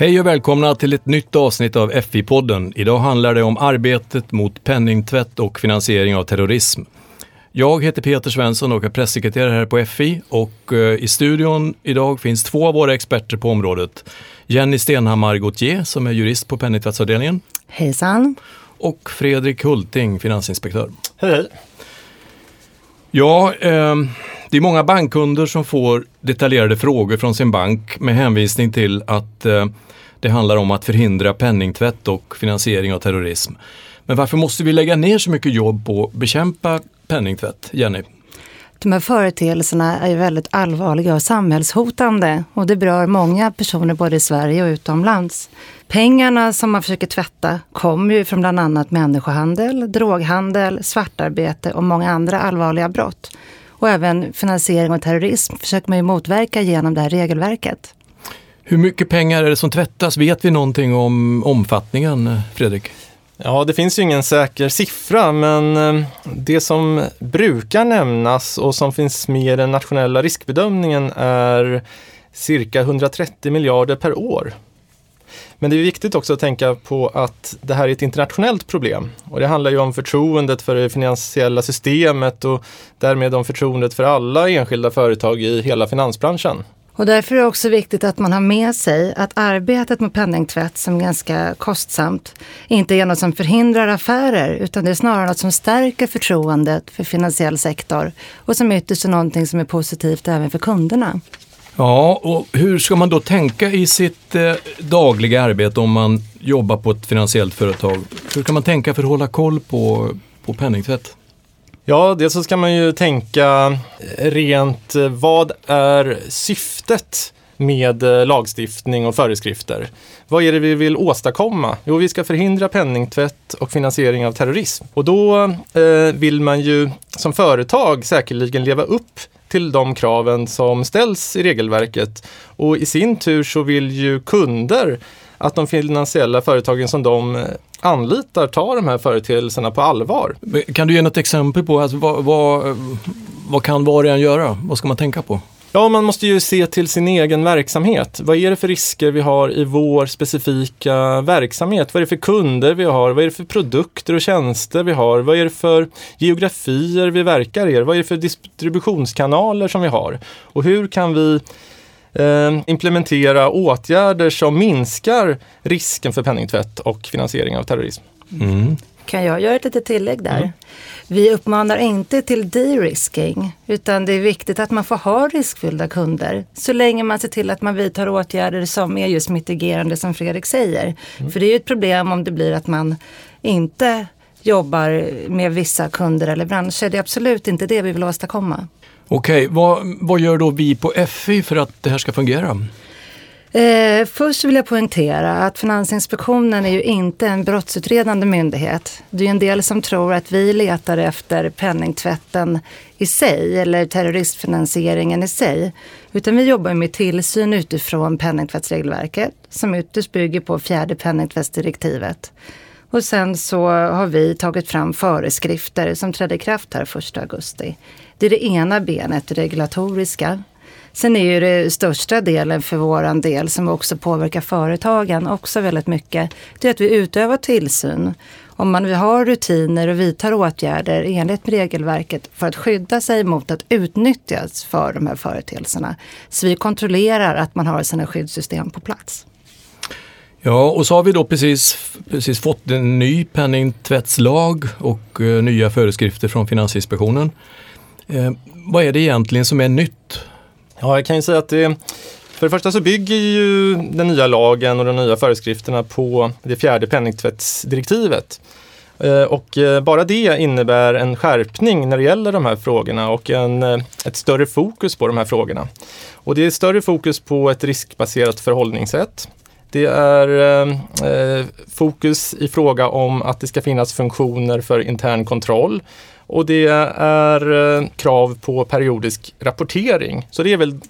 Hej och välkomna till ett nytt avsnitt av FI-podden. Idag handlar det om arbetet mot penningtvätt och finansiering av terrorism. Jag heter Peter Svensson och är pressekreterare här på FI och eh, i studion idag finns två av våra experter på området. Jenny Stenhammar Gauthier som är jurist på penningtvättsavdelningen. Hejsan. Och Fredrik Hulting, finansinspektör. Hej hej. Ja, eh, det är många bankkunder som får detaljerade frågor från sin bank med hänvisning till att eh, det handlar om att förhindra penningtvätt och finansiering av terrorism. Men varför måste vi lägga ner så mycket jobb på att bekämpa penningtvätt? Jenny? De här företeelserna är ju väldigt allvarliga och samhällshotande och det berör många personer både i Sverige och utomlands. Pengarna som man försöker tvätta kommer ju från bland annat människohandel, droghandel, svartarbete och många andra allvarliga brott. Och även finansiering av terrorism försöker man ju motverka genom det här regelverket. Hur mycket pengar är det som tvättas? Vet vi någonting om omfattningen, Fredrik? Ja, det finns ju ingen säker siffra, men eh, det som brukar nämnas och som finns med i den nationella riskbedömningen är cirka 130 miljarder per år. Men det är viktigt också att tänka på att det här är ett internationellt problem och det handlar ju om förtroendet för det finansiella systemet och därmed om förtroendet för alla enskilda företag i hela finansbranschen. Och därför är det också viktigt att man har med sig att arbetet med penningtvätt, som är ganska kostsamt, inte är något som förhindrar affärer, utan det är snarare något som stärker förtroendet för finansiell sektor och som ytterst är någonting som är positivt även för kunderna. Ja, och hur ska man då tänka i sitt eh, dagliga arbete om man jobbar på ett finansiellt företag? Hur kan man tänka för att hålla koll på, på penningtvätt? Ja, dels så ska man ju tänka eh, rent eh, vad är syftet med eh, lagstiftning och föreskrifter. Vad är det vi vill åstadkomma? Jo, vi ska förhindra penningtvätt och finansiering av terrorism. Och då eh, vill man ju som företag säkerligen leva upp till de kraven som ställs i regelverket. Och i sin tur så vill ju kunder att de finansiella företagen som de anlitar tar de här företeelserna på allvar. Kan du ge något exempel på alltså, vad, vad, vad kan var och en göra? Vad ska man tänka på? Ja, man måste ju se till sin egen verksamhet. Vad är det för risker vi har i vår specifika verksamhet? Vad är det för kunder vi har? Vad är det för produkter och tjänster vi har? Vad är det för geografier vi verkar i? Vad är det för distributionskanaler som vi har? Och hur kan vi eh, implementera åtgärder som minskar risken för penningtvätt och finansiering av terrorism? Mm. Kan jag göra ett litet tillägg där? Mm. Vi uppmanar inte till de-risking, utan det är viktigt att man får ha riskfyllda kunder så länge man ser till att man vidtar åtgärder som är just mitigerande som Fredrik säger. Mm. För det är ju ett problem om det blir att man inte jobbar med vissa kunder eller branscher. Det är absolut inte det vi vill åstadkomma. Okej, vad, vad gör då vi på FI för att det här ska fungera? Eh, först vill jag poängtera att Finansinspektionen är ju inte en brottsutredande myndighet. Det är en del som tror att vi letar efter penningtvätten i sig eller terroristfinansieringen i sig. Utan vi jobbar med tillsyn utifrån penningtvättsregelverket som ytterst bygger på fjärde penningtvättsdirektivet. Och sen så har vi tagit fram föreskrifter som trädde i kraft här 1 augusti. Det är det ena benet, det regulatoriska. Sen är ju det största delen för våran del som också påverkar företagen också väldigt mycket. Det är att vi utövar tillsyn. Om man har rutiner och vidtar åtgärder enligt regelverket för att skydda sig mot att utnyttjas för de här företeelserna. Så vi kontrollerar att man har sina skyddssystem på plats. Ja, och så har vi då precis, precis fått en ny penningtvättslag och eh, nya föreskrifter från Finansinspektionen. Eh, vad är det egentligen som är nytt Ja, jag kan ju säga att det för det första så bygger ju den nya lagen och de nya föreskrifterna på det fjärde penningtvättsdirektivet. Eh, och eh, bara det innebär en skärpning när det gäller de här frågorna och en, eh, ett större fokus på de här frågorna. Och det är större fokus på ett riskbaserat förhållningssätt. Det är eh, fokus i fråga om att det ska finnas funktioner för intern kontroll och det är eh, krav på periodisk rapportering. Så det är väl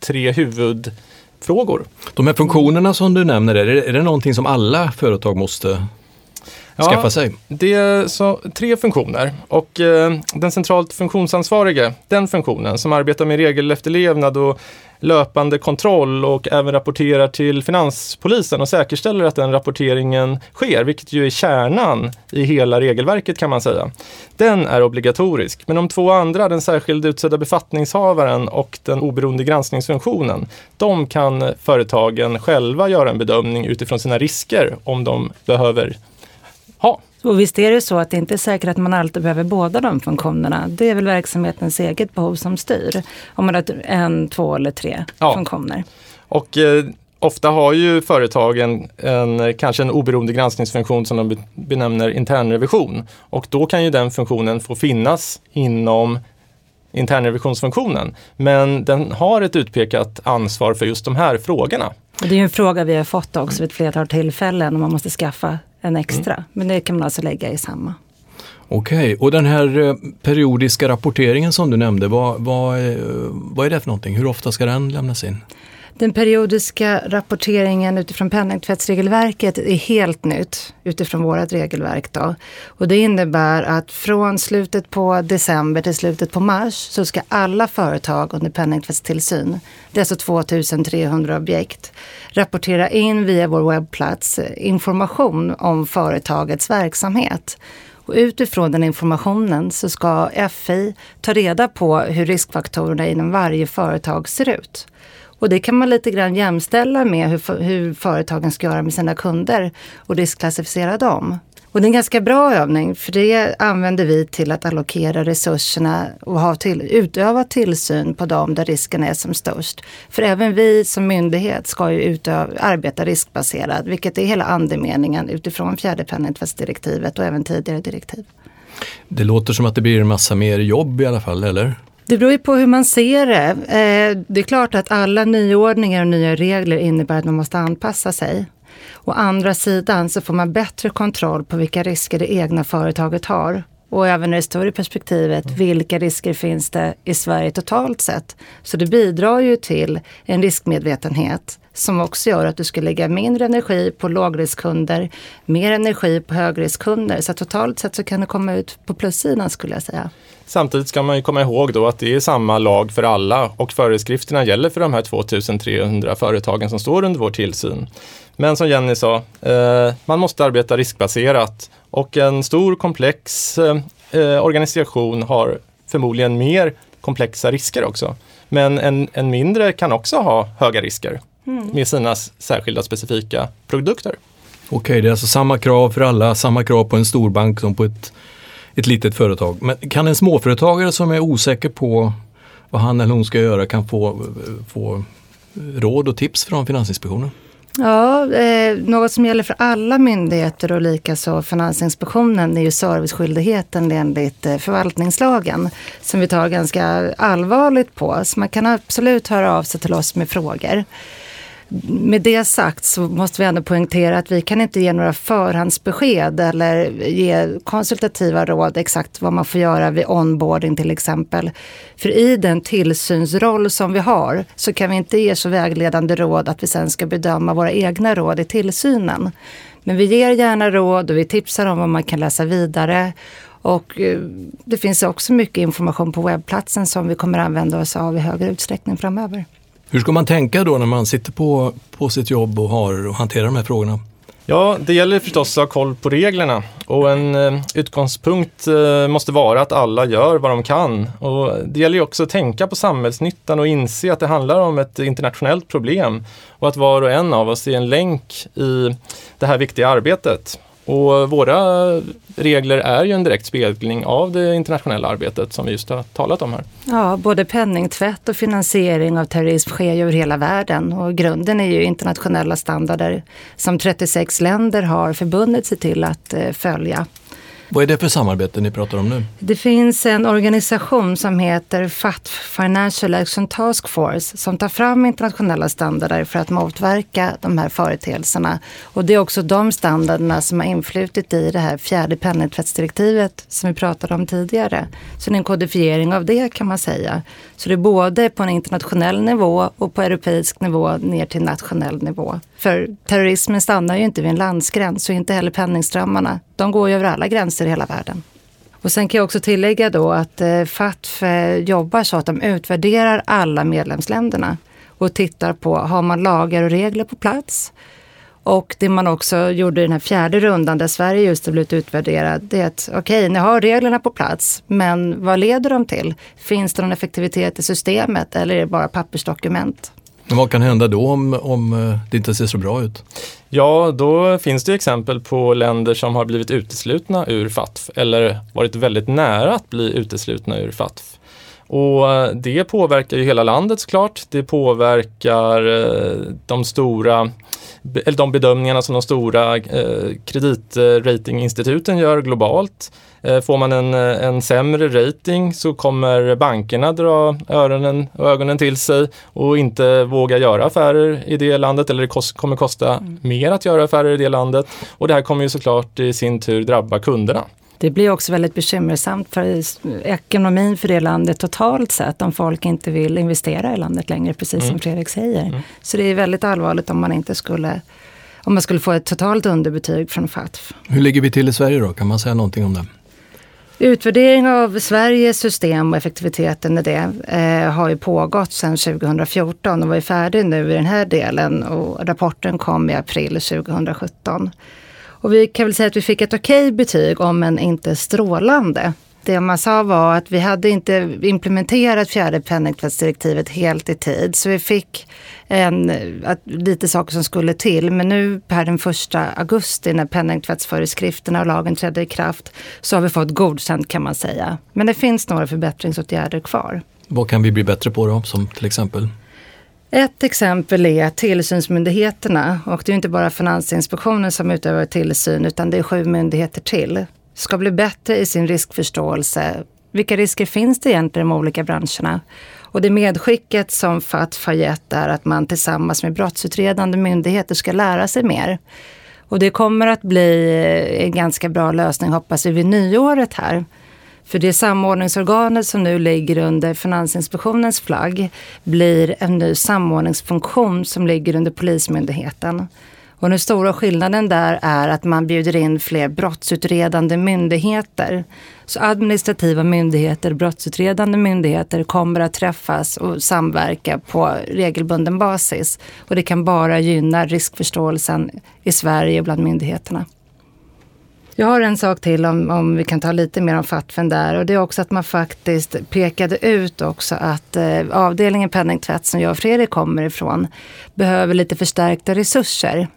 tre huvudfrågor. De här funktionerna som du nämner, är det, är det någonting som alla företag måste skaffa sig? Det är så, tre funktioner och eh, den centralt funktionsansvarige, den funktionen som arbetar med regelefterlevnad och löpande kontroll och även rapporterar till Finanspolisen och säkerställer att den rapporteringen sker, vilket ju är kärnan i hela regelverket kan man säga. Den är obligatorisk, men de två andra, den särskilt utsedda befattningshavaren och den oberoende granskningsfunktionen, de kan företagen själva göra en bedömning utifrån sina risker om de behöver ha. Och visst är det så att det inte är säkert att man alltid behöver båda de funktionerna. Det är väl verksamhetens eget behov som styr. Om man har en, två eller tre ja. funktioner. Och eh, ofta har ju företagen en, kanske en oberoende granskningsfunktion som de benämner internrevision. Och då kan ju den funktionen få finnas inom internrevisionsfunktionen. Men den har ett utpekat ansvar för just de här frågorna. Och det är en fråga vi har fått också vid ett flertal tillfällen om man måste skaffa en extra. Mm. Men det kan man alltså lägga i samma. Okej, och den här eh, periodiska rapporteringen som du nämnde, vad, vad, vad är det för någonting? Hur ofta ska den lämnas in? Den periodiska rapporteringen utifrån penningtvättsregelverket är helt nytt utifrån vårt regelverk. Då. Och det innebär att från slutet på december till slutet på mars så ska alla företag under penningtvättstillsyn, det är alltså 2300 objekt, rapportera in via vår webbplats information om företagets verksamhet. Och utifrån den informationen så ska FI ta reda på hur riskfaktorerna inom varje företag ser ut. Och det kan man lite grann jämställa med hur, hur företagen ska göra med sina kunder och riskklassificera dem. Och det är en ganska bra övning för det använder vi till att allokera resurserna och ha till, utöva tillsyn på dem där risken är som störst. För även vi som myndighet ska ju utöva, arbeta riskbaserat, vilket är hela andemeningen utifrån fjärde penningtvättsdirektivet och även tidigare direktiv. Det låter som att det blir en massa mer jobb i alla fall, eller? Det beror ju på hur man ser det. Eh, det är klart att alla nyordningar och nya regler innebär att man måste anpassa sig. Å andra sidan så får man bättre kontroll på vilka risker det egna företaget har. Och även i det större perspektivet, vilka risker finns det i Sverige totalt sett? Så det bidrar ju till en riskmedvetenhet som också gör att du ska lägga mindre energi på lågriskkunder, mer energi på högriskkunder. Så totalt sett så kan det komma ut på plussidan skulle jag säga. Samtidigt ska man ju komma ihåg då att det är samma lag för alla och föreskrifterna gäller för de här 2300 företagen som står under vår tillsyn. Men som Jenny sa, eh, man måste arbeta riskbaserat och en stor komplex eh, eh, organisation har förmodligen mer komplexa risker också. Men en, en mindre kan också ha höga risker mm. med sina särskilda specifika produkter. Okej, det är alltså samma krav för alla, samma krav på en storbank som på ett, ett litet företag. Men kan en småföretagare som är osäker på vad han eller hon ska göra kan få, få råd och tips från Finansinspektionen? Ja, eh, något som gäller för alla myndigheter och likaså Finansinspektionen är ju serviceskyldigheten enligt eh, förvaltningslagen som vi tar ganska allvarligt på. Så man kan absolut höra av sig till oss med frågor med det sagt så måste vi ändå poängtera att vi kan inte ge några förhandsbesked eller ge konsultativa råd exakt vad man får göra vid onboarding till exempel. För i den tillsynsroll som vi har så kan vi inte ge så vägledande råd att vi sen ska bedöma våra egna råd i tillsynen. Men vi ger gärna råd och vi tipsar om vad man kan läsa vidare. Och eh, det finns också mycket information på webbplatsen som vi kommer använda oss av i högre utsträckning framöver. Hur ska man tänka då när man sitter på, på sitt jobb och har och hanterar de här frågorna? Ja, det gäller förstås att ha koll på reglerna och en eh, utgångspunkt eh, måste vara att alla gör vad de kan. Och det gäller ju också att tänka på samhällsnyttan och inse att det handlar om ett internationellt problem och att var och en av oss är en länk i det här viktiga arbetet. Och våra regler är ju en direkt spegling av det internationella arbetet som vi just har talat om här. Ja, både penningtvätt och finansiering av terrorism sker ju över hela världen och grunden är ju internationella standarder som 36 länder har förbundit sig till att eh, följa. Vad är det för samarbete ni pratar om nu? Det finns en organisation som heter FAT, Financial Action Task Force, som tar fram internationella standarder för att motverka de här företeelserna. Och det är också de standarderna som har influtit i det här fjärde penningtvättsdirektivet som vi pratade om tidigare. Så det är en kodifiering av det kan man säga. Så det är både på en internationell nivå och på europeisk nivå ner till nationell nivå. För terrorismen stannar ju inte vid en landsgräns och inte heller penningströmmarna. De går ju över alla gränser i hela världen. Och sen kan jag också tillägga då att eh, FATF eh, jobbar så att de utvärderar alla medlemsländerna och tittar på, har man lagar och regler på plats? Och det man också gjorde i den här fjärde rundan där Sverige just har blivit utvärderad, det är att okej, okay, ni har reglerna på plats, men vad leder de till? Finns det någon effektivitet i systemet eller är det bara pappersdokument? Men vad kan hända då om, om eh, det inte ser så bra ut? Ja, då finns det exempel på länder som har blivit uteslutna ur FATF eller varit väldigt nära att bli uteslutna ur FATF. Och eh, det påverkar ju hela landet såklart. Det påverkar eh, de stora eller de bedömningarna som de stora eh, kreditratinginstituten gör globalt. Får man en, en sämre rating så kommer bankerna dra öronen och ögonen till sig och inte våga göra affärer i det landet eller det kost, kommer kosta mm. mer att göra affärer i det landet. Och det här kommer ju såklart i sin tur drabba kunderna. Det blir också väldigt bekymmersamt för ekonomin för det landet totalt sett om folk inte vill investera i landet längre, precis mm. som Fredrik säger. Mm. Så det är väldigt allvarligt om man inte skulle om man skulle få ett totalt underbetyg från FATF. Hur ligger vi till i Sverige då? Kan man säga någonting om det? Utvärdering av Sveriges system och effektiviteten i det eh, har ju pågått sedan 2014 och var ju färdig nu i den här delen och rapporten kom i april 2017. Och vi kan väl säga att vi fick ett okej okay betyg om än inte strålande. Det man sa var att vi hade inte implementerat fjärde penningtvättsdirektivet helt i tid. Så vi fick en, att, lite saker som skulle till. Men nu per den första augusti när penningtvättsföreskrifterna och lagen trädde i kraft så har vi fått godkänt kan man säga. Men det finns några förbättringsåtgärder kvar. Vad kan vi bli bättre på då, som till exempel? Ett exempel är tillsynsmyndigheterna och det är inte bara Finansinspektionen som utövar tillsyn utan det är sju myndigheter till. Ska bli bättre i sin riskförståelse. Vilka risker finns det egentligen i de olika branscherna? Och det medskicket som FATF har gett är att man tillsammans med brottsutredande myndigheter ska lära sig mer. Och det kommer att bli en ganska bra lösning hoppas vi vid nyåret här. För det samordningsorganet som nu ligger under Finansinspektionens flagg blir en ny samordningsfunktion som ligger under Polismyndigheten. Och den stora skillnaden där är att man bjuder in fler brottsutredande myndigheter. Så administrativa myndigheter och brottsutredande myndigheter kommer att träffas och samverka på regelbunden basis. Och det kan bara gynna riskförståelsen i Sverige bland myndigheterna. Jag har en sak till om, om vi kan ta lite mer om FATFen där och det är också att man faktiskt pekade ut också att eh, avdelningen penningtvätt som jag och Fredrik kommer ifrån behöver lite förstärkta resurser.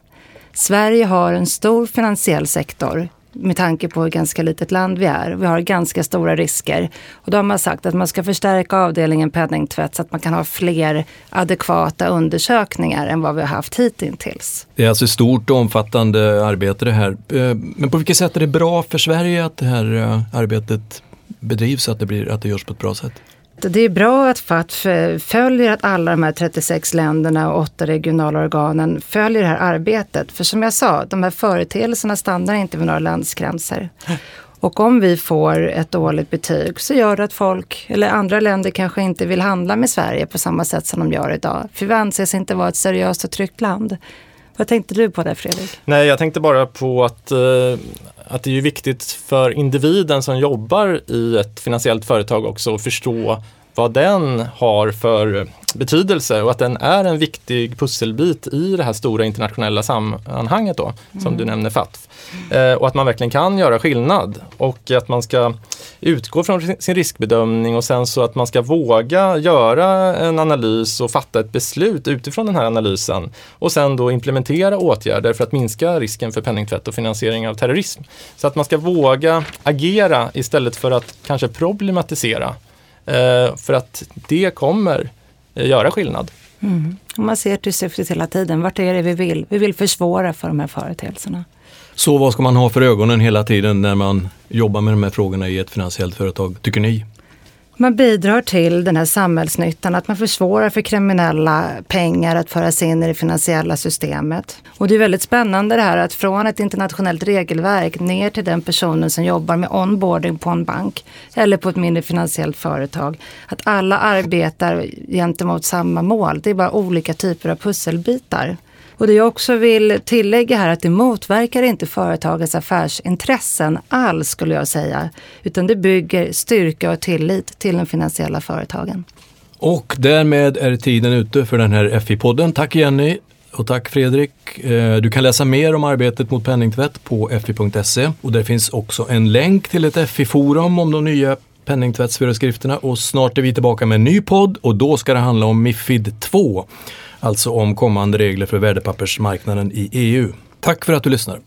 Sverige har en stor finansiell sektor med tanke på hur ganska litet land vi är. Vi har ganska stora risker. Och då har man sagt att man ska förstärka avdelningen penningtvätt så att man kan ha fler adekvata undersökningar än vad vi har haft hittills. Det är alltså stort och omfattande arbete det här. Eh, men på vilket sätt är det bra för Sverige att det här eh, arbetet bedrivs, att det, blir, att det görs på ett bra sätt? Det är bra att FATF eh, följer att alla de här 36 länderna och åtta regionala organen följer det här arbetet. För som jag sa, de här företeelserna stannar inte vid några landsgränser. Och om vi får ett dåligt betyg så gör det att folk, eller andra länder kanske inte vill handla med Sverige på samma sätt som de gör idag. För vi anses inte vara ett seriöst och tryggt land. Vad tänkte du på där Fredrik? Nej, jag tänkte bara på att, eh, att det är viktigt för individen som jobbar i ett finansiellt företag också att förstå vad den har för betydelse och att den är en viktig pusselbit i det här stora internationella sammanhanget då, som mm. du nämner FATF. Eh, och att man verkligen kan göra skillnad och att man ska utgå från sin riskbedömning och sen så att man ska våga göra en analys och fatta ett beslut utifrån den här analysen och sen då implementera åtgärder för att minska risken för penningtvätt och finansiering av terrorism. Så att man ska våga agera istället för att kanske problematisera. Eh, för att det kommer göra skillnad. Mm. Man ser till syftet hela tiden. Vart är det vi vill? Vi vill försvåra för de här företeelserna. Så vad ska man ha för ögonen hela tiden när man jobbar med de här frågorna i ett finansiellt företag, tycker ni? Man bidrar till den här samhällsnyttan, att man försvårar för kriminella pengar att föras in i det finansiella systemet. Och det är väldigt spännande det här att från ett internationellt regelverk ner till den personen som jobbar med onboarding på en bank eller på ett mindre finansiellt företag. Att alla arbetar gentemot samma mål. Det är bara olika typer av pusselbitar. Och det jag också vill tillägga här att det motverkar inte företagets affärsintressen alls skulle jag säga. Utan det bygger styrka och tillit till de finansiella företagen. Och därmed är tiden ute för den här FI-podden. Tack Jenny och tack Fredrik. Eh, du kan läsa mer om arbetet mot penningtvätt på fi.se och där finns också en länk till ett FI-forum om de nya penningtvättsföreskrifterna och snart är vi tillbaka med en ny podd och då ska det handla om Mifid 2, alltså om kommande regler för värdepappersmarknaden i EU. Tack för att du lyssnar.